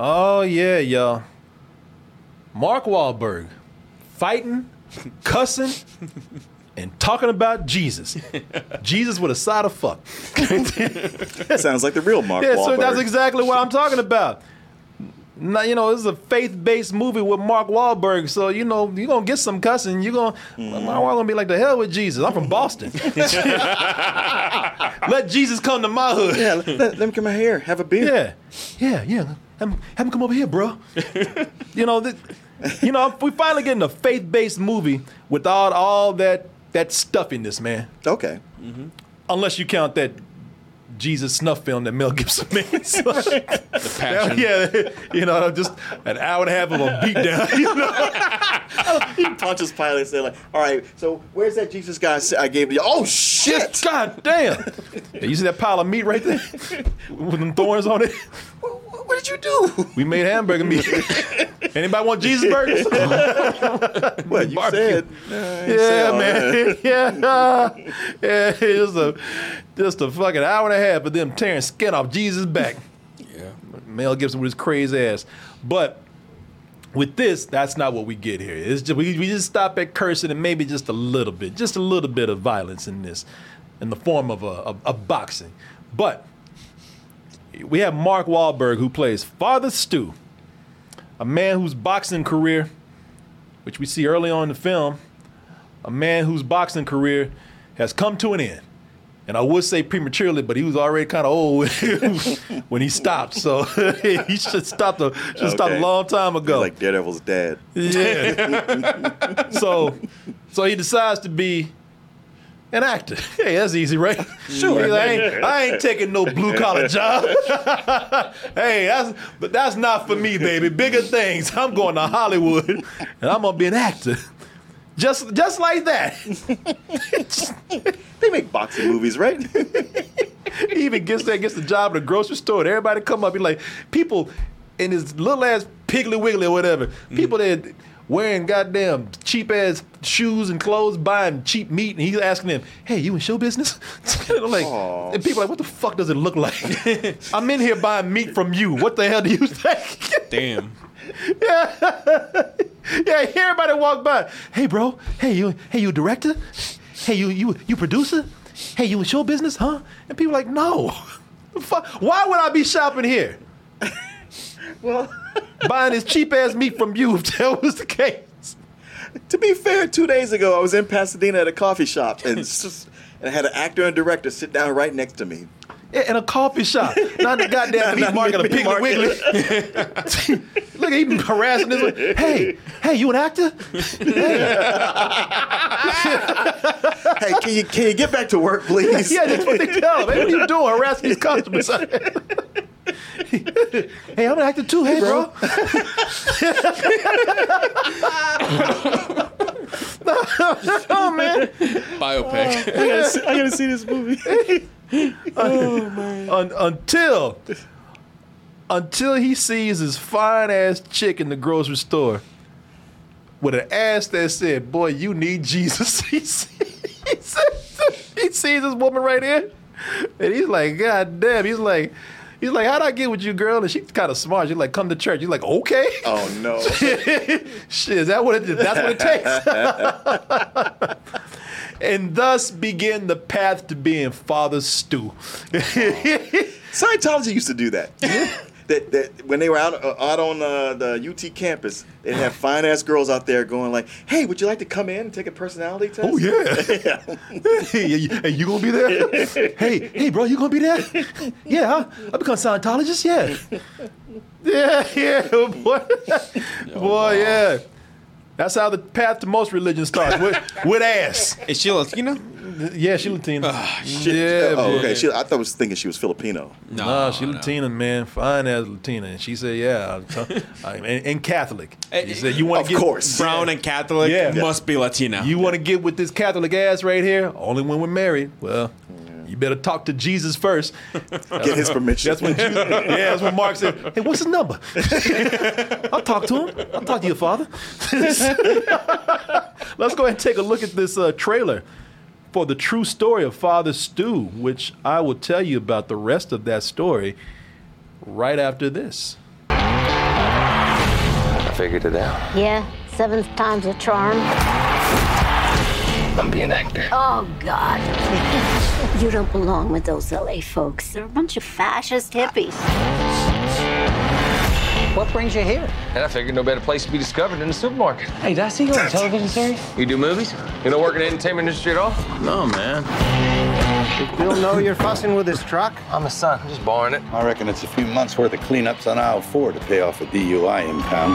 Oh yeah, y'all. Mark Wahlberg fighting, cussing, and talking about Jesus. Jesus with a side of fuck. That sounds like the real Mark Wahlberg. Yeah, so that's exactly what I'm talking about. Now, you know, this is a faith-based movie with Mark Wahlberg, so you know you're gonna get some cussing. You're gonna, Mm-hmm. Mark Wahlberg gonna be like, "The hell with Jesus! I'm from Boston. Let Jesus come to my hood." yeah, let, let him come here, have a beer. Yeah, yeah, yeah. Have him, have him come over here, bro. you know, th- you know, we finally getting a faith-based movie without all that that stuffiness, man. Okay. Mm-hmm. Unless you count that Jesus snuff film that Mel Gibson made. So- The passion. yeah, you know, just an hour and a half of a beatdown. You know? He punches Pilate and said, like, all right, so where's that Jesus guy I gave you? Oh, shit! God damn! You see that pile of meat right there with them thorns on it? What, did you do? We made hamburger meat. Anybody want Jesus burgers? What, you Barbecue. said? uh, Yeah, man. yeah, yeah. Just a just a fucking hour and a half of them tearing skin off Jesus' back. Yeah. Mel Gibson with his crazy ass. But with this, that's not what we get here. It's just we, we just stop at cursing and maybe just a little bit, just a little bit of violence in this, in the form of a of, of boxing. But we have Mark Wahlberg who plays Father Stu, a man whose boxing career, which we see early on in the film, a man whose boxing career has come to an end. And I would say prematurely, but he was already kind of old when he stopped. So he should stop the should stop a long time ago. Like Daredevil's dad. Yeah. so so he decides to be an actor. Hey, that's easy, right? Sure. I ain't, I ain't taking no blue collar job. hey, that's but that's not for me, baby. Bigger things. I'm going to Hollywood and I'm gonna be an actor. Just just like that. They make boxing movies, right? he even gets there, gets the job at a grocery store, and everybody come up. He like people in his little ass Piggly Wiggly or whatever. People mm. that wearing goddamn cheap ass shoes and clothes, buying cheap meat, and he's asking them, "Hey, you in show business?" And I'm like, Aw. and people are like, "What the fuck does it look like?" I'm in here buying meat from you. What the hell do you think? Damn. yeah, yeah. everybody walk by. Hey, bro. Hey, you. Hey, you a director? Hey, you. You. You producer? Hey, you in show business? Huh? And people are like, no. Fuck? Why would I be shopping here? Well, Buying this cheap ass meat from you if that was the case. to be fair, two days ago I was in Pasadena at a coffee shop and, and I had an actor and director sit down right next to me. Yeah, in a coffee shop, not the goddamn meat market, meat Piggly. Wiggly. Look, he been harassing this. one. Hey, hey, you an actor? Hey, can you can you get back to work, please? Yeah, that's what they tell him. Hey, what are you doing harassing these customers? Hey, I'm an actor too. Hey, bro. oh man. Biopic. Uh, I gotta, see, I gotta see this movie. Oh Un- until until he sees his fine ass chick in the grocery store with an ass that said, "Boy, you need Jesus." he, sees, he, sees, he sees this woman right here, and he's like, "God damn!" He's like. He's like, how'd I get with you, girl? And she's kind of smart. She's like, come to church. He's like, okay. Oh no! Shit, is that what it? That's what it takes. and thus began the path to being Father Stu. Scientology used to do that. That, that when they were out uh, out on uh, the UT campus, they'd have fine ass girls out there going like, "Hey, would you like to come in and take a personality test?" Oh yeah. hey, you- hey, you gonna be there? hey, hey, bro, you gonna be there? Yeah, I, I become Scientologist. Yeah. Yeah, yeah, boy, boy, yeah. That's how the path to most religions starts with, with ass. Is she Latino? Yeah, she Latina. Shit. Yeah, oh, okay. She, I thought I was thinking she was Filipino. No, No, she no. Latina, man, fine as Latina, and she said, "Yeah, I, and, and Catholic." Eh, She said, "You want Of to get course. Brown and Catholic Yeah. must be Latina. You want to get with this Catholic ass right here? Only when we're married. Well, you better talk to Jesus first. Get his permission. That's when Jesus, yeah, that's when Mark said, "Hey, what's his number? I'll talk to him. I'll talk to your father." Let's go ahead and take a look at this uh, trailer for the true story of Father Stu, which I will tell you about the rest of that story right after this. I figured it out. Yeah, seventh time's a charm. I'm being an actor. Oh, God. you don't belong with those LA folks. They're a bunch of fascist hippies. What brings you here? And I figured no better place to be discovered than the supermarket. Hey, did I see you on a television series? You do movies? You don't work in the entertainment industry at all? No, man. Did Bill know you're fussing with his truck? I'm his son. I'm just borrowing it. I reckon it's a few months worth of cleanups on aisle four to pay off a DUI impound.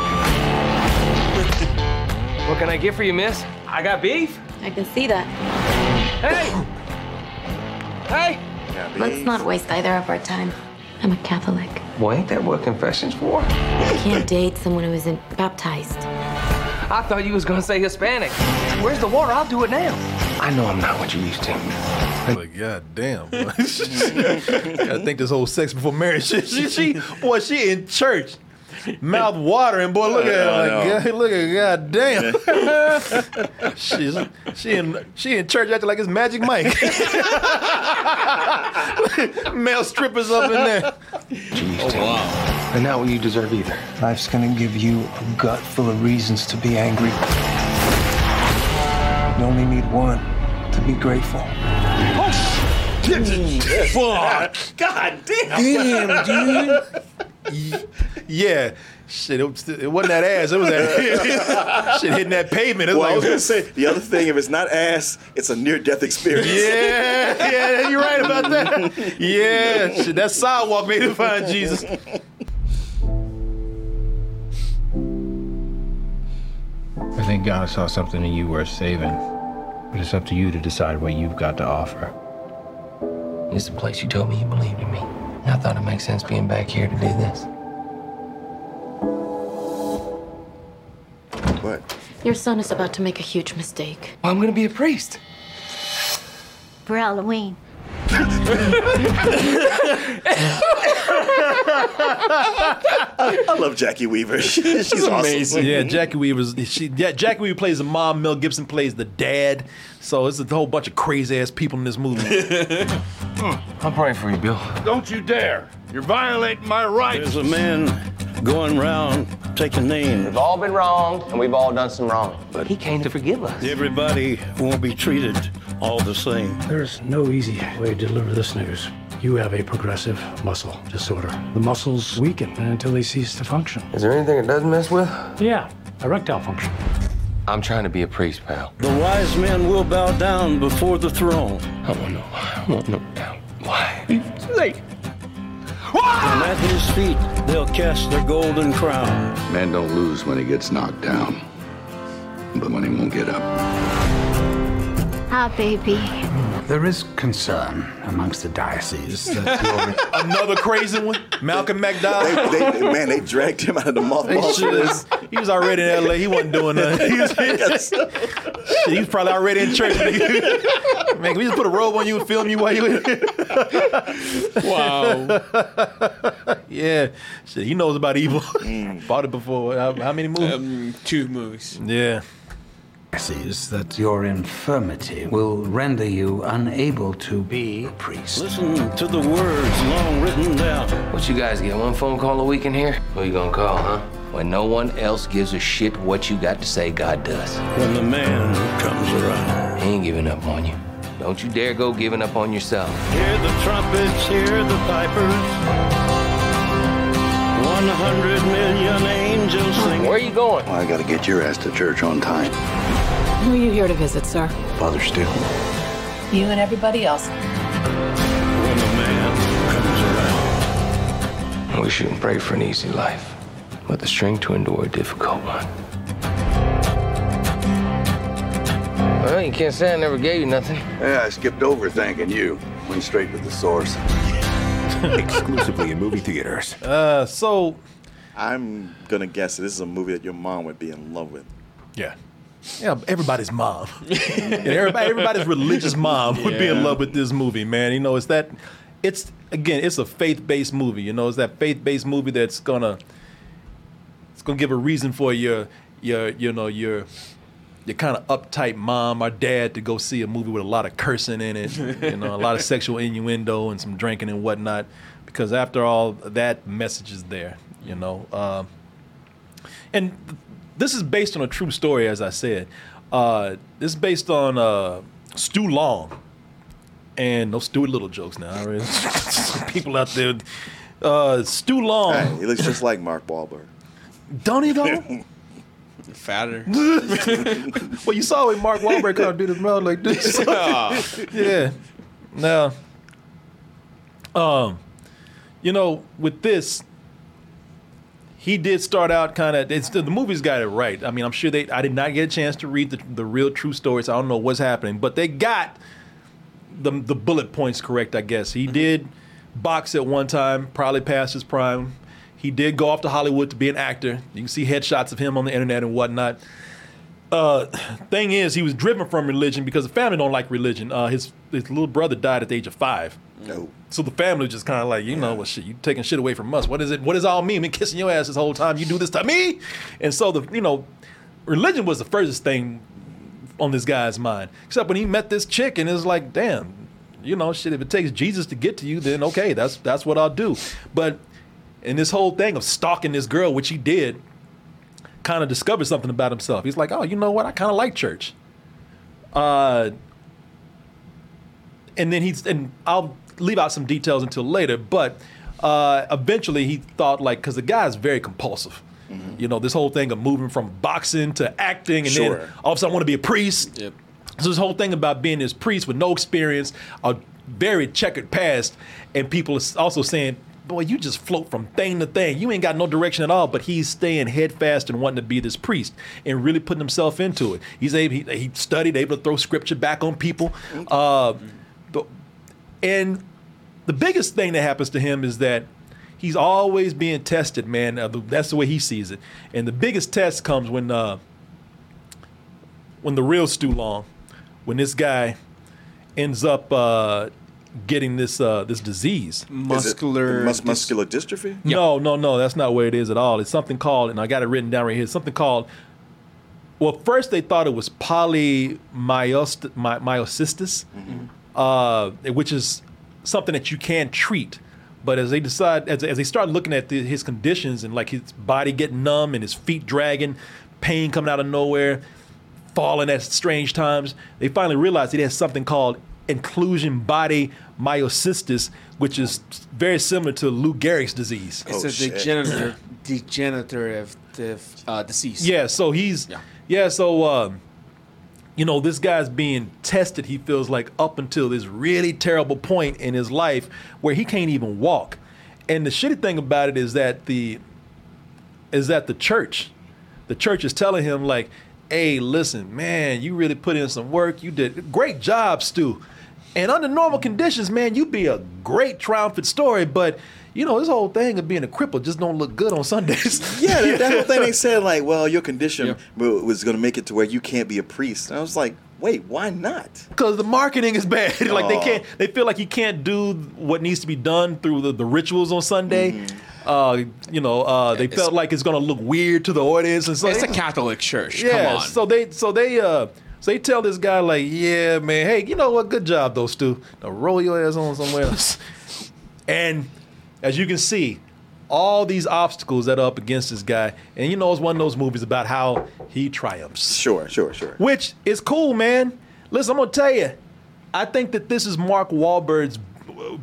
What can I get for you, miss? I got beef. I can see that. Hey! Hey! Let's not waste either of our time. I'm a Catholic. Well, ain't that what confession's for? I can't date someone who isn't baptized. I thought you was gonna say Hispanic. Where's the water? I'll do it now. I know I'm not what you used to. Like, god damn. boy. I think this whole sex before marriage shit. She, she, boy, she in church. Mouth watering, boy. Look at her. Like, God, look at god damn. She's she in she in church acting like it's Magic Mike. Male strippers up in there. Oh, wow. And not what you deserve either. Life's gonna give you a gut full of reasons to be angry. You only need one to be grateful. Oh shit! Fuck! God damn. Damn, dude. Yeah. Shit, it, was, it wasn't that ass. It was that shit hitting that pavement. It's Well, I was gonna say the other thing. If it's not ass, it's a near-death experience. Yeah, yeah, you're right about that. Yeah, shit, that sidewalk made it find Jesus. I think God saw something in you worth saving. But it's up to you to decide what you've got to offer. It's the place you told me you believed in me. I thought it makes sense being back here to do this. What? Your son is about to make a huge mistake. Well, I'm gonna be a priest. For Halloween. I love Jacki Weaver. She- she's awesome. Yeah, Jacki Weaver's she. Yeah, Jacki Weaver plays the mom. Mel Gibson plays the dad. So it's a whole bunch of crazy ass people in this movie. I'm praying for you, Bill. Don't you dare! You're violating my rights! There's a man going round taking names. We've all been wrong, and we've all done some wrong. But he came to forgive us. Everybody won't be treated all the same. There's no easy way to deliver this news. You have a progressive muscle disorder. The muscles weaken until they cease to function. Is there anything it doesn't mess with? Yeah, erectile function. I'm trying to be a priest, pal. The wise men will bow down before the throne. I want no. I want no doubt. Why? Like, And at his feet, they'll cast their golden crown. Man don't lose when he gets knocked down, but when he won't get up. Ah, baby. There is concern amongst the diocese Another crazy one. Malcolm McDowell. They, they, man, they dragged him out of the They mothball. He was already in L.A. He wasn't doing nothing. He was, he was probably already in church. Man, can we just put a robe on you and film you while you in here? Wow. Yeah. Shit, he knows about evil. Fought it before. How, how many movies? um, two movies. yeah. Diocese that your infirmity will render you unable to be a priest. Listen to the words long written down. what you guys get? One phone call a week in here? Who you gonna call, huh? When no one else gives a shit what you got to say, God does. When the man comes around. He ain't giving up on you. Don't you dare go giving up on yourself. Hear the trumpets, hear the pipers. One hundred million angels sing. Where are you going? I gotta get your ass to church on time. Who are you here to visit, sir? Father Still. You and everybody else. When the man comes around. We shouldn't pray for an easy life, but the strength to endure a difficult one. Well, you can't say I never gave you nothing. Yeah, I skipped over thanking you. Went straight to the source. Exclusively in movie theaters. Uh, so, I'm gonna guess that this is a movie that your mom would be in love with. yeah. Yeah, everybody's mom. Yeah, everybody, everybody's religious mom would be in love with this movie, man. You know, it's that, it's, again, it's a faith based movie. You know, it's that faith based movie that's gonna, it's gonna give a reason for your, your, you know, your, your kind of uptight mom or dad to go see a movie with a lot of cursing in it, you know, a lot of sexual innuendo and some drinking and whatnot, because after all, that message is there, you know. Uh, and th- this is based on a true story, as I said. Uh, this is based on uh, Stu Long, and no Stuart Little jokes now. I mean, people out there. Uh, Stu Long. Hey, he looks just like Mark Wahlberg. Don't he though? Fatter. well, you saw when Mark Wahlberg kind of did his mouth like this. yeah. Now, um, you know, with this, he did start out kind of. It's the, the movie's got it right. I mean, I'm sure they. I did not get a chance to read the, the real true stories. I don't know what's happening, but they got the the bullet points correct. I guess he did box at one time, probably past his prime. He did go off to Hollywood to be an actor. You can see headshots of him on the internet and whatnot. Uh, thing is, he was driven from religion because the family don't like religion. Uh, his his little brother died at the age of five. No. So the family just kind of like, you know, well, shit, you taking shit away from us. What is it? What does it all mean? Me kissing your ass this whole time. You do this to me, and so the you know, religion was the furthest thing on this guy's mind. Except when he met this chick, and it's like, damn, you know, shit. If it takes Jesus to get to you, then okay, that's that's what I'll do. But in this whole thing of stalking this girl, which he did, kind of discovered something about himself. He's like, oh, you know what? I kind of like church. Uh, and then he's and I'll leave out some details until later, but uh, eventually he thought like because the guy is very compulsive. You know, this whole thing of moving from boxing to acting, and Sure. then all of a sudden I want to be a priest. Yep. So this whole thing about being this priest with no experience, a very checkered past, and people are also saying, "Boy, you just float from thing to thing. You ain't got no direction at all." But he's staying headfast and wanting to be this priest and really putting himself into it. He's able, he, he studied, able to throw scripture back on people. Uh, the- and the biggest thing that happens to him is that he's always being tested, man. Uh, the- that's the way he sees it. And the biggest test comes when uh, when the real Stu Long, when this guy ends up uh, getting this uh, this disease. Muscular. mus- muscular dystrophy? No, no, no, that's not what it is at all. It's something called, and I got it written down right here. Something called. Well, first they thought it was polymyositis, my, myocystis, uh, which is something that you can treat. But as they decide, as, as they start looking at the, his conditions and like his body getting numb and his feet dragging, pain coming out of nowhere, falling at strange times, they finally realized he has something called inclusion body myocystis, which is very similar to Lou Gehrig's disease. It's Oh, a shit. degenerative, degenerative uh, disease. Yeah, so he's yeah, Yeah. so um, you know, this guy's being tested, he feels like up until this really terrible point in his life where he can't even walk. And the shitty thing about it is that the is that the church, the church is telling him like, "Hey, listen, man, you really put in some work. You did great job, Stu. And under normal conditions, man, you'd be a great triumphant story. But you know, this whole thing of being a cripple just don't look good on Sundays. Yeah, that, that whole thing they said like, well, your condition wa- was going to make it to where you can't be a priest. And I was like, wait, why not? because the marketing is bad. like they can't. They feel like you can't do what needs to be done through the, the rituals on Sunday. Mm-hmm. Uh, you know, uh, they It's- felt like it's gonna look weird to the audience, and so It's a Catholic church. yeah. Come on. So they so they uh so they tell this guy like, yeah, man, hey, you know what? Good job, though, Stu. Now roll your ass on somewhere else. and as you can see, all these obstacles that are up against this guy, and you know, it's one of those movies about how he triumphs Sure, sure, sure. which is cool, man. Listen, I'm gonna tell you, I think that this is Mark Wahlberg's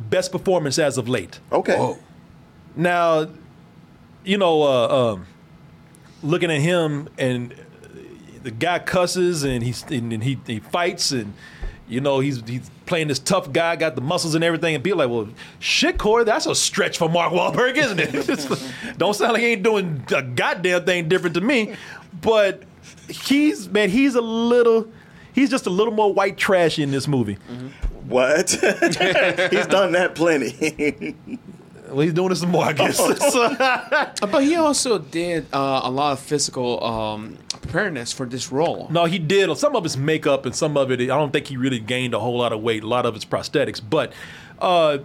best performance as of late. Okay. Now, you know, uh, um, looking at him and the guy cusses and he's and, and he he fights and you know he's he's playing this tough guy, got the muscles and everything, and be like, well, shit, Corey, that's a stretch for Mark Wahlberg, isn't it? Don't sound like he ain't doing a goddamn thing different to me, but he's man, he's a little. He's just a little more white trash in this movie. What? He's done that plenty. Well, he's doing it some more, I guess. but he also did uh, a lot of physical um, preparedness for this role. No, he did. Some of it's makeup and some of it, I don't think he really gained a whole lot of weight. A lot of it's prosthetics. But uh,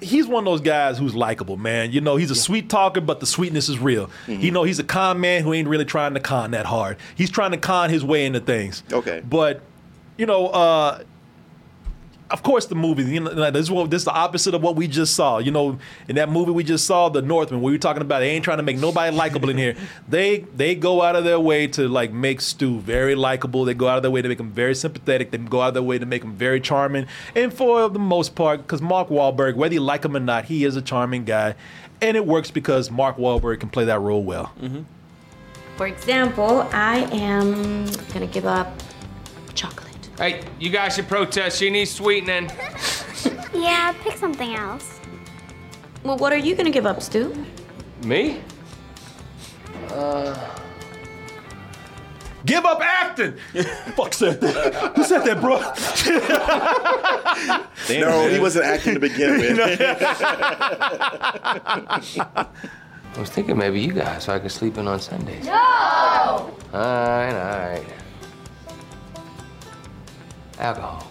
he's one of those guys who's likable, man. You know, he's a sweet talker, but the sweetness is real. You know, he's a con man who ain't really trying to con that hard. He's trying to con his way into things. Okay. But, you know, uh, of course, the movie. You know, like, this is what this is the opposite of what we just saw. You know, in that movie we just saw, The Northman, where we were talking about they ain't trying to make nobody likable in here. They they go out of their way to like make Stu very likable. They go out of their way to make him very sympathetic. They go out of their way to make him very charming. And for the most part, because Mark Wahlberg, whether you like him or not, he is a charming guy, and it works because Mark Wahlberg can play that role well. Mm-hmm. For example, I am gonna give up chocolate. Hey, you guys should protest. She needs sweetening. Yeah, pick something else. Well, what are you gonna give up, Stu? Me? Uh, Give up acting. Fuck said that. Who said that, bro? no, he wasn't acting to begin with. I was thinking maybe you guys, so I could sleep in on Sundays. No! All right, all right. Alcohol.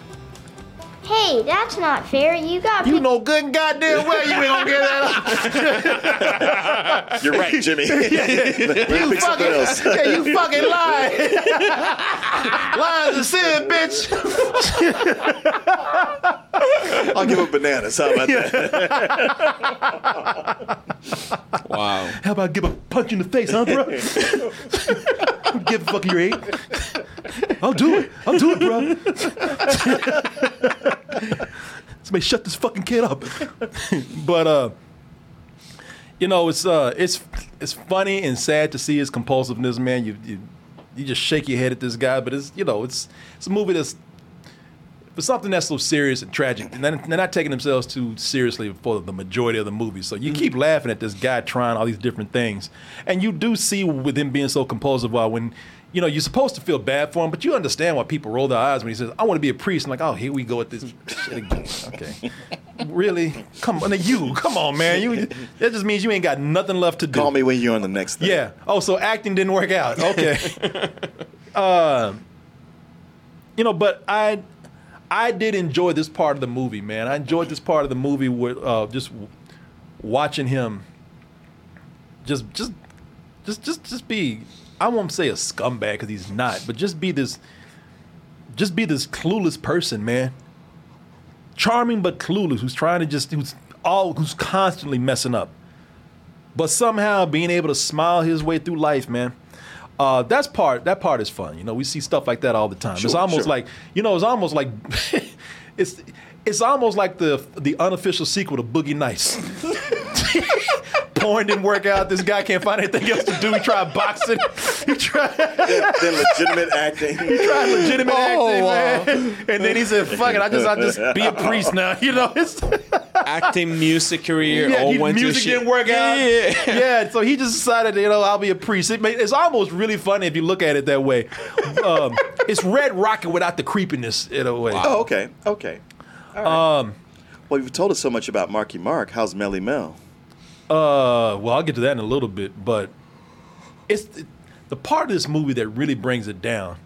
Hey, that's not fair. You got. You know good and goddamn well you ain't gonna get that up. You're right, Jimmy. you pick something fucking, else. yeah, you fucking lying. Lying to sin, bitch. I'll give him bananas. How about that? Wow. How about give a punch in the face, huh, bro? Give a fuck your eight. I'll do it. I'll do it, bro. Somebody shut this fucking kid up. but uh, you know, it's uh, it's it's funny and sad to see his compulsiveness, man. You you you just shake your head at this guy, but it's you know, it's it's a movie that's for something that's so serious and tragic, and they're not taking themselves too seriously for the majority of the movie. So you keep laughing at this guy trying all these different things, and you do see with him being so compulsive. Why when you know you're supposed to feel bad for him, but you understand why people roll their eyes when he says, "I want to be a priest." I'm like, "Oh, here we go with this shit again." Okay, really? Come on, you? Come on, man. You that just means you ain't got nothing left to do. Call me when you're on the next thing. Yeah. Oh, so acting didn't work out. Okay. uh, you know, but I I did enjoy this part of the movie, man. I enjoyed this part of the movie with uh, just watching him just just just just just be I won't say a scumbag because he's not, but just be this just be this clueless person, man. Charming but clueless, who's trying to just who's all who's constantly messing up but somehow being able to smile his way through life, man. Uh, that's part. That part is fun. You know, we see stuff like that all the time. it's almost sure. like you know, it's almost like it's it's almost like the the unofficial sequel to Boogie Nights. Porn didn't work out. This guy can't find anything else to do. He tried boxing. He tried. then legitimate acting. He tried legitimate Oh, acting, wow. man. And then he said, "Fuck it, I just I just be a priest now." You know, it's Acting, music career, yeah, all he- went to music shit. didn't work out. Yeah, yeah. yeah, so he just decided, you know, I'll be a priest. It may, it's almost really funny if you look at it that way. Um, it's Red Rocket without the creepiness in a way. Oh, okay, okay. Um, Well, you've told us so much about Marky Mark. How's Melly Mel? Uh, well, I'll get to that in a little bit, but it's the part of this movie that really brings it down.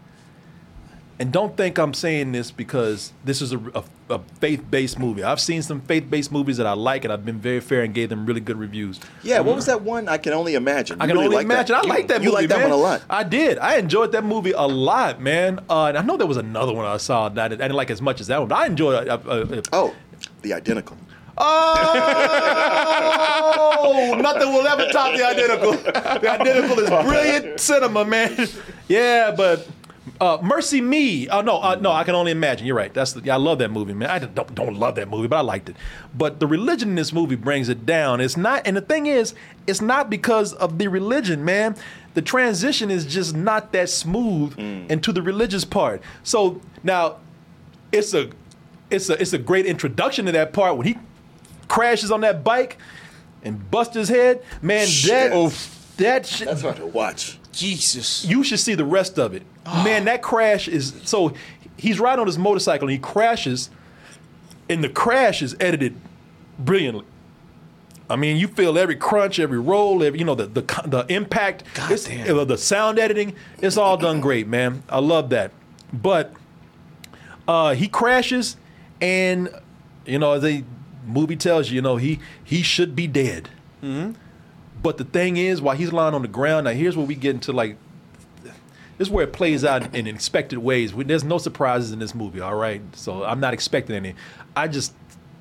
And don't think I'm saying this because this is a, a, a faith-based movie. I've seen some faith-based movies that I like, and I've been very fair and gave them really good reviews. Yeah, what was that one? I can only imagine. I can really only like imagine. That. I like that You movie. like that man. one a lot. I did. I enjoyed that movie a lot, man. Uh, and I know there was another one I saw that I didn't like as much as that one, but I enjoyed it. Uh, uh, Oh, the identical. Oh, nothing will ever top the identical. The identical is brilliant cinema, man. Yeah, but uh, MercyMe. Oh no, uh, no, I can only imagine. You're right. That's the, yeah, I love that movie, man. I don't don't love that movie, but I liked it. But the religion in this movie brings it down. It's not, and the thing is, it's not because of the religion, man. The transition is just not that smooth into the religious part. So now, it's a it's a it's a great introduction to that part when he crashes on that bike and busts his head. Man, Shit. that that shit. That's hard to watch. Jesus. You should see the rest of it. Man, that crash is so he's riding on his motorcycle and he crashes, and the crash is edited brilliantly. I mean, you feel every crunch, every roll, every you know the the the impact, it's, uh, the sound editing. It's all done great, man. I love that. But uh, he crashes, and you know, as the movie tells you, you know, he he should be dead. Mm-hmm. But the thing is, while he's lying on the ground, now here's where we get into like this is where it plays out in expected ways. We- There's no surprises in this movie, all right? So I'm not expecting any. I just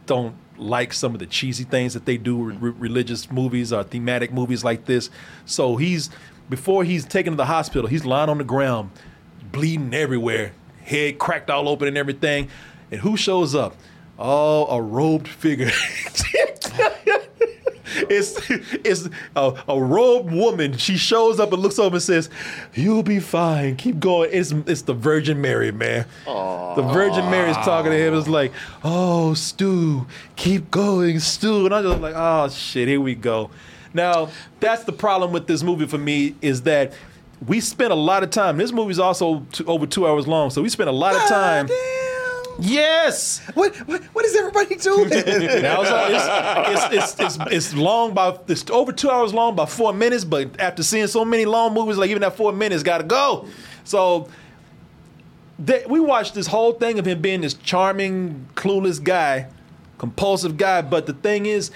don't like some of the cheesy things that they do with re- religious movies or thematic movies like this. So he's before he's taken to the hospital, he's lying on the ground, bleeding everywhere, head cracked all open and everything. And who shows up? Oh, a robed figure. it's it's a, a robed woman. She shows up and looks over and says, "You'll be fine. Keep going." It's it's the Virgin Mary, man. The Virgin Mary's talking to him. It's like, "Oh, Stu, keep going, Stu." And I'm just like, "Oh shit, here we go." Now that's the problem with this movie for me is that we spent a lot of time. This movie's also two, over two hours long, so we spent a lot of time. Yes. What, what what is everybody doing? Now it's, it's, it's, it's, it's, it's long by it's over two hours long by four minutes, but after seeing so many long movies, like even that four minutes gotta go. So that we watched this whole thing of him being this charming, clueless guy, compulsive guy. But the thing is,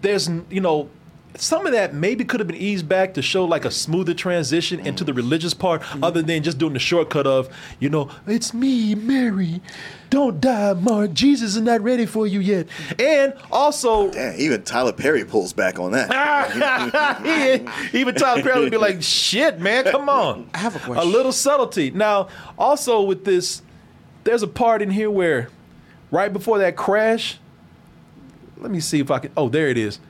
there's you know. Some of that maybe could have been eased back to show like a smoother transition into the mm. religious part, mm. other than just doing the shortcut of, you know, it's me, Mary. Don't die, Mark. Jesus is not ready for you yet. And also, Damn, even Tyler Perry pulls back on that. even Tyler Perry would be like, "Shit, man, come on." I have a question. A little subtlety. Now, also with this, there's a part in here where, right before that crash, let me see if I can. Oh, there it is.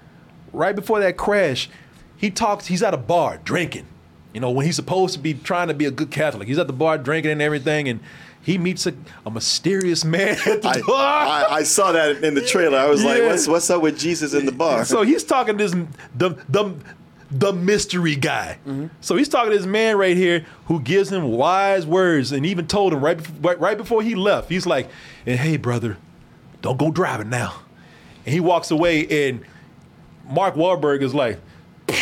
Right before that crash, he talks. He's at a bar drinking. You know, when he's supposed to be trying to be a good Catholic, he's at the bar drinking and everything, and he meets a, a mysterious man at the I, bar. I, I saw that in the trailer. I was like, what's what's up with Jesus in the bar? So he's talking to this the the the mystery guy. Mm-hmm. So he's talking to this man right here who gives him wise words and even told him right bef- right, right before he left. He's like, "And hey, brother, don't go driving now." And he walks away, and Mark Wahlberg is like,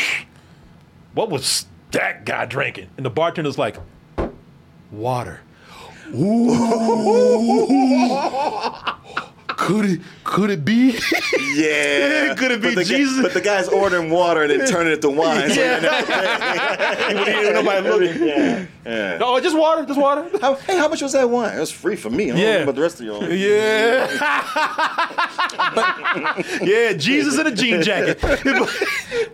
"What was that guy drinking?" And the bartender's like, "Water." Ooh. could it could it be? yeah, Could it be but the, Jesus? But the guy's ordering water and then turning it to wine. so Yeah. Ain't nobody looking. yeah, yeah. Oh, just water, just water. How, hey, how much was that wine? It was free for me. I don't Yeah. about the rest of y'all. Yeah. yeah, Jesus in a jean jacket.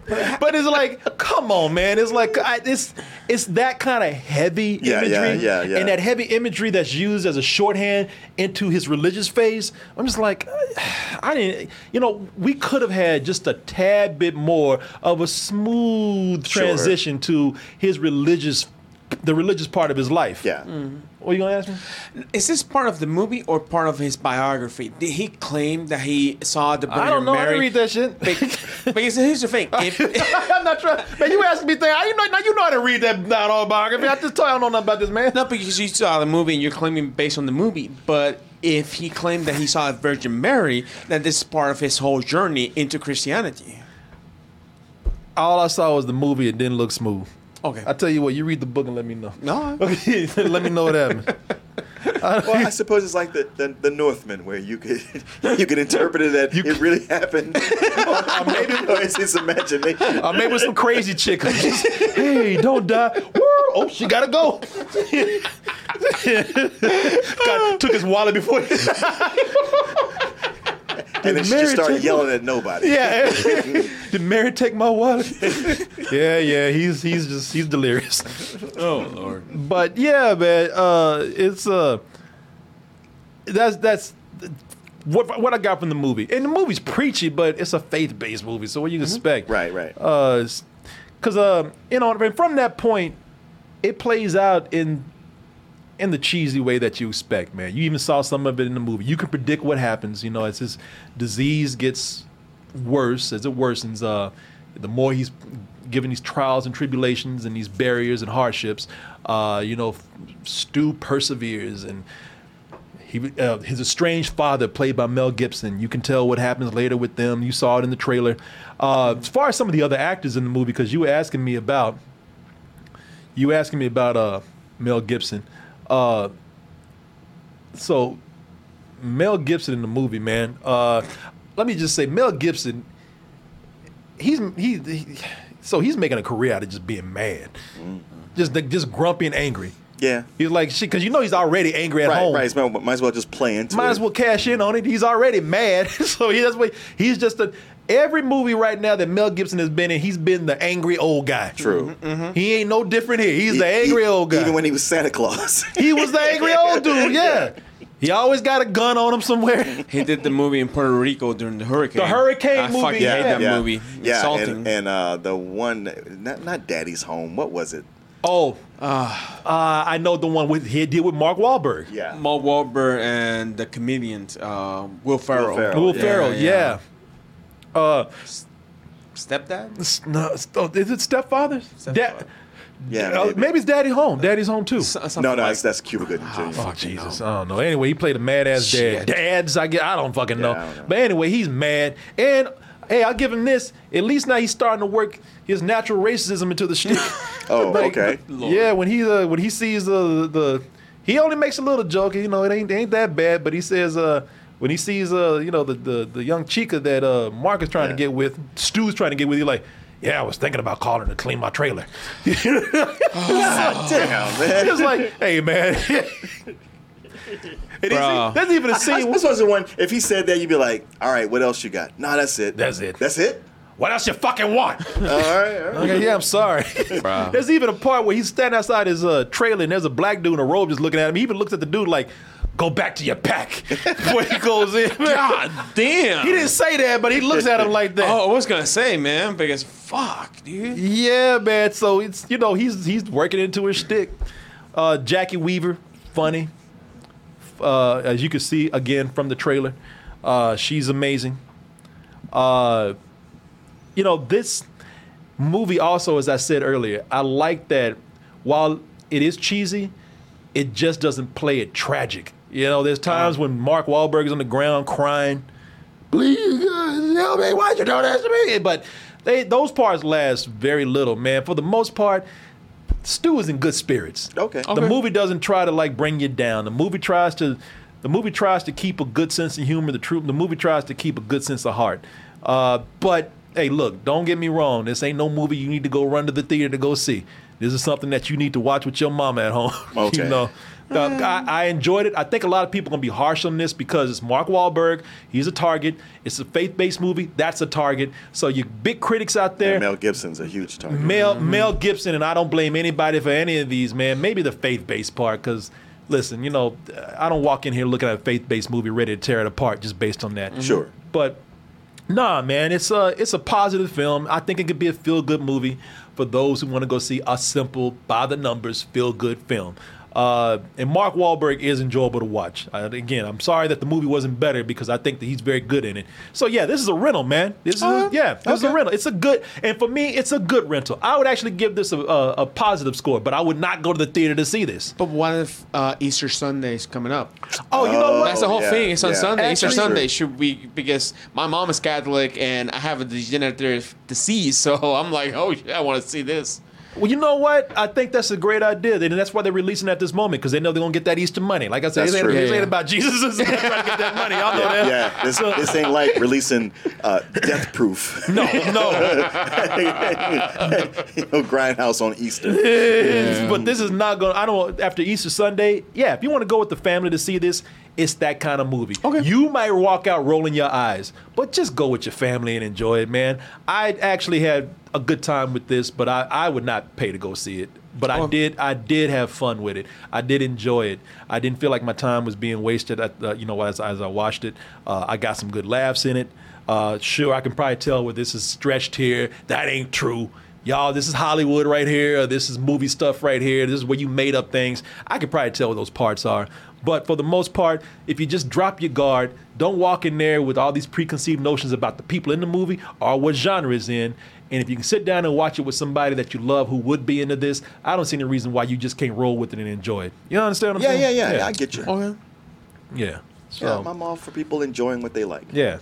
but it's like, come on, man. It's like I, it's it's that kind of heavy Yeah, imagery, yeah, yeah, yeah. and that heavy imagery that's used as a shorthand into his religious phase. I'm just like, I didn't. You know, we could have had just a tad bit more of a smooth Sure. transition to his religious, the religious part of his life. Yeah. Mm. What are you gonna ask me? Is this part of the movie or part of his biography? Did he claim that he saw the Virgin Mary? I don't know. I Mary? didn't read that shit. Because here's the thing: if, I'm not trying. Man, you asking me things. I you know now you know how to read that that autobiography. I just told you I don't know nothing about this man. not because you saw the movie and you're claiming based on the movie, but if he claimed that he saw a Virgin Mary, then this is part of his whole journey into Christianity. All I saw was the movie. It didn't look smooth. Okay. I tell you what, you read the book and let me know. No. Okay, let me know what happened. Well, I suppose it's like the, the, the Northman, where you could you could interpret it that it really happened, or maybe no, it's his imagination. Or maybe some crazy chick. just, hey, don't die. Woo! Oh, she gotta go. Got, took his wallet before. He and then she just started take- yelling at nobody. Yeah. Did Mary take my wallet? yeah, yeah. He's he's just he's delirious. Oh Lord. But yeah, man, uh, it's uh, that's that's what what I got from the movie. And the movie's preachy, but it's a faith based movie, so what you expect? Right, right. Uh, because uh, you know, and from that point, it plays out in in the cheesy way that you expect, man. You even saw some of it in the movie. You can predict what happens. You know, as his disease gets worse, as it worsens, uh, the more he's given these trials and tribulations and these barriers and hardships, uh, you know, Stu perseveres and he, uh, his estranged father, played by Mel Gibson. You can tell what happens later with them. You saw it in the trailer. Uh, as far as some of the other actors in the movie, because you were asking me about, you were asking me about uh, Mel Gibson. Uh, so Mel Gibson in the movie, man. Uh, let me just say, Mel Gibson. He's he, he so he's making a career out of just being mad. just just grumpy and angry. Yeah. He's like shit because you know he's already angry at right, home. right. Might, might as well just play into Might it. as well cash in on it. He's already mad, so he that's what he's just a. Every movie right now that Mel Gibson has been in, he's been the angry old guy. True. He ain't no different here. He's E- the angry e- old guy. Even when he was Santa Claus. he was the angry old dude. Yeah. He always got a gun on him somewhere. He did the movie in Puerto Rico during the hurricane. The hurricane I movie, fucking yeah. hate that yeah. movie. Yeah, Insulting. and, and uh, the one, not not Daddy's Home. What was it? Oh, uh, I know the one with he did with Mark Wahlberg. Yeah. Mark Wahlberg and the comedian uh, Will Ferrell. Ferrell. Will Ferrell, yeah. Uh, Stepdad? no, oh, is it stepfathers? Dad, Yeah, uh, maybe. maybe. it's Daddy Home. Daddy's Home too. No, no, that's, that's Cuba Gooding Jr. Oh Jesus! I don't know. Anyway, he played a mad ass dad. Dads, I get. I don't fucking know. I don't know. But anyway, he's mad. And hey, I'll give him this. At least now he's starting to work his natural racism into the shtick. Oh, Like, okay. Yeah, when he uh, when he sees the the he only makes a little joke. You know, it ain't ain't that bad. But he says uh when he sees uh you know the the, the young chica that uh Mark is trying to get with, Stu's trying to get with, he's like. Yeah, I was thinking about calling to clean my trailer. God damn, man. It's like, hey man. And he's- Bro. There's even a I, scene. this was the one. If he said that, you'd be like, "All right, what else you got?" No, that's it. That's it. That's it. What else you fucking want? All right. All right. okay, yeah, I'm sorry. there's even a part where he's standing outside his uh, trailer and there's a black dude in a robe just looking at him. He even looks at the dude like, "Go back to your pack." Before he goes in. God damn. He didn't say that, but he looks at him like that. Oh, I was gonna say, man, because fuck, dude. Yeah, man. So it's you know he's he's working into his stick. Uh, Jacki Weaver, funny. Uh, as you can see again from the trailer, uh, she's amazing. Uh, you know this movie also, as I said earlier, I like that while it is cheesy, it just doesn't play it tragic. You know, there's times when Mark Wahlberg is on the ground crying please uh, help me. Why'd you do this to me? But they those parts last very little, man. For the most part, Stu is in good spirits. Okay. The movie doesn't try to like bring you down. The movie tries to the movie tries to keep a good sense of humor. The truth. The movie tries to keep a good sense of heart. Uh, but hey, look, don't get me wrong. This ain't no movie you need to go run to the theater to go see. This is something that you need to watch with your mama at home. Okay. you know. Uh, I, I enjoyed it. I think a lot of people are gonna be harsh on this because it's Mark Wahlberg. He's a target. It's a faith-based movie. That's a target. So you big critics out there. And Mel Gibson's a huge target. Mel Mel Gibson, and I don't blame anybody for any of these, man. Maybe the faith-based part, because listen, you know, I don't walk in here looking at a faith-based movie ready to tear it apart just based on that. Sure. But nah, man, it's a it's a positive film. I think it could be a feel-good movie for those who want to go see a simple, by the numbers, feel-good film. Uh, and Mark Wahlberg is enjoyable to watch. Uh, again, I'm sorry that the movie wasn't better because I think that he's very good in it. So yeah, this is a rental, man. This is a, yeah, this is a rental. It's a good, and for me, it's a good rental. I would actually give this a, a, a positive score, but I would not go to the theater to see this. But what if uh, Easter Sunday's coming up? Oh, you know what? That's the whole yeah, thing. It's on yeah. Sunday. Easter Sunday should be because my mom is Catholic and I have a degenerative disease, so I'm like, oh yeah, I want to see this. Well, you know what? I think that's a great idea, and that's why they're releasing at this moment because they know they're gonna get that Easter money. Like I said, That's this ain't, true. this Yeah, ain't yeah. about Jesus. It's trying to get that money. Y'all know that. Yeah, this, this ain't like releasing uh, Death Proof. No, no. you know, Grindhouse on Easter. It's- But this is not going. to I don't. After Easter Sunday, yeah. If you want to go with the family to see this, it's that kind of movie. Okay. You might walk out rolling your eyes, but just go with your family and enjoy it, man. I actually had a good time with this, but I, I would not pay to go see it. But I Oh. did I did have fun with it. I did enjoy it. I didn't feel like my time was being wasted. At, uh, you know, as as I watched it, uh, I got some good laughs in it. Uh, sure, I can probably tell where this is stretched here. That ain't true y'all, this is Hollywood right here, this is movie stuff right here, this is where you made up things. I could probably tell what those parts are. But for the most part, if you just drop your guard, don't walk in there with all these preconceived notions about the people in the movie or what genre is in. And if you can sit down and watch it with somebody that you love who would be into this, I don't see any reason why you just can't roll with it and enjoy it. You understand what I'm Yeah, saying? yeah, yeah, yeah. I get you. Okay. Yeah. So, Yeah, I'm all for people enjoying what they like. yeah.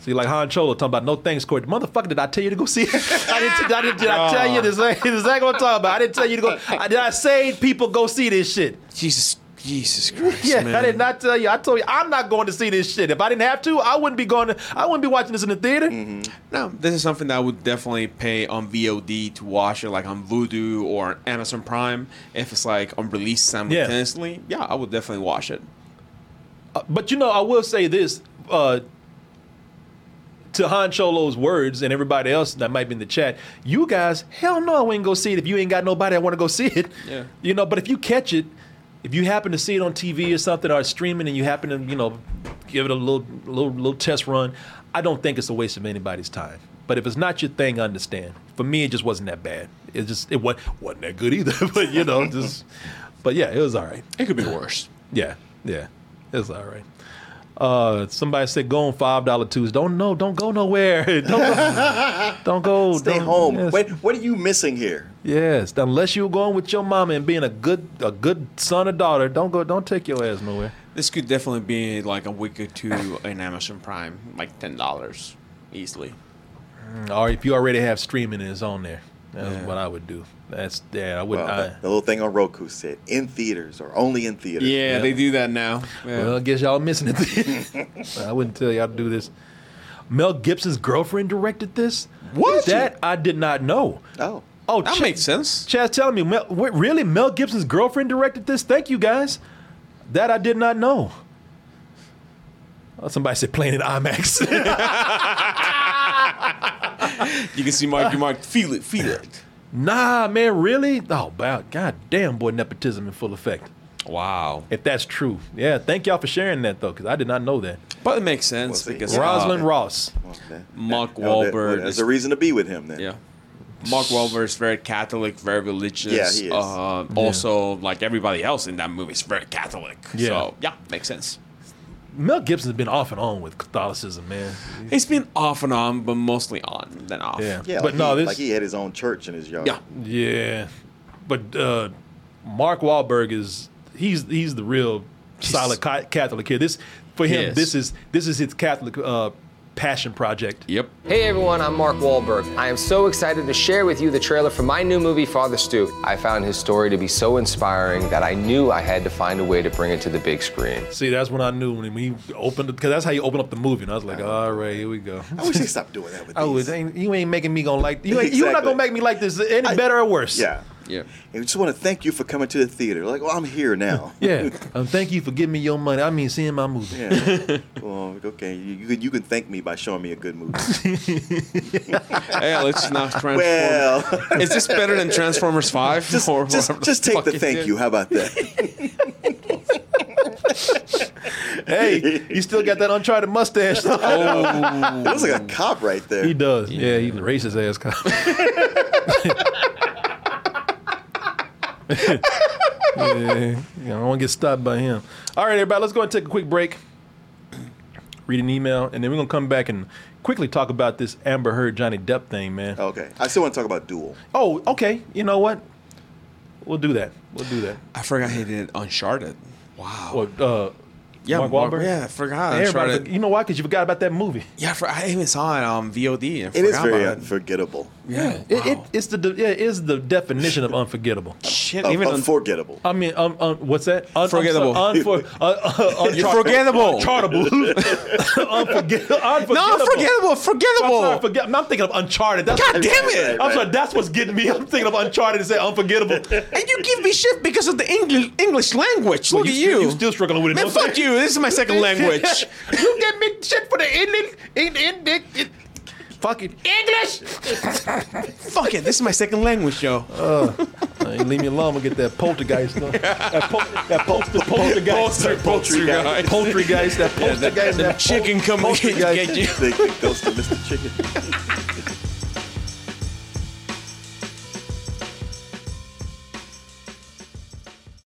See, like Han Cholo talking about no thanks, Corey. Motherfucker, did I tell you to go see it? I didn't, I didn't, did I tell you ah. this? Ain't, this ain't what I'm talking about. I didn't tell you to go. I, did I say people go see this shit? Jesus Jesus Christ. Yeah, man. I did not tell you. I told you I'm not going to see this shit. If I didn't have to, I wouldn't be going. To, I wouldn't be watching this in the theater. No, this is something that I would definitely pay on VOD to watch it, like on Vudu or Amazon Prime. If it's like on release simultaneously, yeah, I would definitely watch it. Uh, but you know, I will say this uh, to Han Cholo's words and everybody else that might be in the chat. You guys, hell no, I wouldn't go see it if you ain't got nobody that want to go see it. Yeah. You know, but if you catch it, if you happen to see it on TV or something or streaming, and you happen to you know give it a little little little test run, I don't think it's a waste of anybody's time. But if it's not your thing, I understand. For me, it just wasn't that bad. It just it wa- wasn't that good either. but you know, just but yeah, it was all right. It could be worse. Yeah, yeah, it's all right. Uh, somebody said go on five dollar twos. Don't no, don't go nowhere. don't go. Don't go. Stay don't- home. Yes, Wait, what are you missing here? yes, unless you're going with your mama and being a good a good son or daughter, don't go. Don't take your ass nowhere. This could definitely be like a week or two in Amazon Prime, like ten dollars easily. Or if you already have streaming it's on there, that's Yeah. what I would do. That's yeah, I wouldn't. Well, I, the, the little thing on Roku said in theaters or only in theaters. Yeah, they do that now. Yeah. Well, I guess y'all missing it. I wouldn't tell y'all to do this. Mel Gibson's girlfriend directed this. What? That I did not know. Oh. Oh, that Ch- makes sense. Chad's telling me, Mel, wait, really? Mel Gibson's girlfriend directed this? Thank you, guys. That I did not know. Oh, somebody said playing in IMAX. You can see Mark. You Mark. Feel it. Feel it. nah, man, really? Oh, wow. God damn, boy, nepotism in full effect. Wow. If that's true. Yeah, thank y'all for sharing that, though, because I did not know that. But it makes sense Well, because. Rosalind uh, Ross. Okay. Mark Well, well, Wahlberg. There's a reason to be with him then. Yeah. Mark Wahlberg is very Catholic, very religious. Yeah, he is. Uh, Also, like everybody else in that movie, is very Catholic. Yeah. So yeah, makes sense. Mel Gibson's been off and on with Catholicism, man. He's been off and on, but mostly on than off. Yeah. Yeah, but like no, he, this. like he had his own church in his yard. Yeah. Yeah, but uh, Mark Wahlberg is he's he's the real solid ca- Catholic kid. This for him, Yes. this is this is his Catholic uh, passion project. Yep. Hey everyone, I'm Mark Wahlberg. I am so excited to share with you the trailer for my new movie, Father Stu. I found his story to be so inspiring that I knew I had to find a way to bring it to the big screen. See, that's when I knew when we opened it, because that's how you open up the movie. And I was like, all right, here we go. I wish they stopped doing that with I these. would, ain't, you ain't making me gonna like you. Ain't, You're not gonna make me like this any better or worse. Yeah. Yeah. And we just want to thank you for coming to the theater. Like, well, I'm here now. Yeah. um, thank you for giving me your money. I mean, seeing my movie. Yeah. well, okay. You, you, can, you can thank me by showing me a good movie. Hey, let's not transform. well, is this better than Transformers Five? just, or just, whatever just take the thank is? you. How about that? hey, you still got that Uncharted mustache. though. It looks like a cop right there. He does. Yeah, he's a racist ass cop. Yeah, I don't want to get stopped by him. All right, everybody, let's go and take a quick break. Read an email, and then we're gonna come back and quickly talk about this Amber Heard Johnny Depp thing, man. Okay. I still want to talk about Duel. Oh, okay. You know what? We'll do that. We'll do that. I forgot he did Uncharted. Wow. What? Uh, Yeah, Mark Mark- yeah, I forgot. Everybody, you know why? Because you forgot about that movie. Yeah, I, for, I even saw it on VOD. And It is forgot very about it. unforgettable. Yeah, It, it, it's the de- yeah, it is the definition of unforgettable. Shit, even un- unforgettable. I mean, um, um, what's that? Un- Forgettable. I'm so- unfor- uh, uh, You're forgettable. Unchartable. Unforget- unforgettable. no, forgettable, I'm, forgettable. sorry, forget- I'm thinking of Uncharted. That's God damn it! I'm sorry. That's what's getting me. I'm thinking of Uncharted and say unforgettable. And you give me shit because of the English English language. Look you at still- you. you still struggling with it, Man, fuck you? you. This is my second language. you give me shit for the English. In, in, in, in, fucking English. fuck it. This is my second language, yo. Uh, leave me alone. We'll get that poltergeist. Though. that, pol- that pol- the poltergeist. Poultry- poltergeist. Poltergeist. That Yeah, the- poltergeist. the that chicken come and poltergeist. get you. The ghost of Mr. Chicken.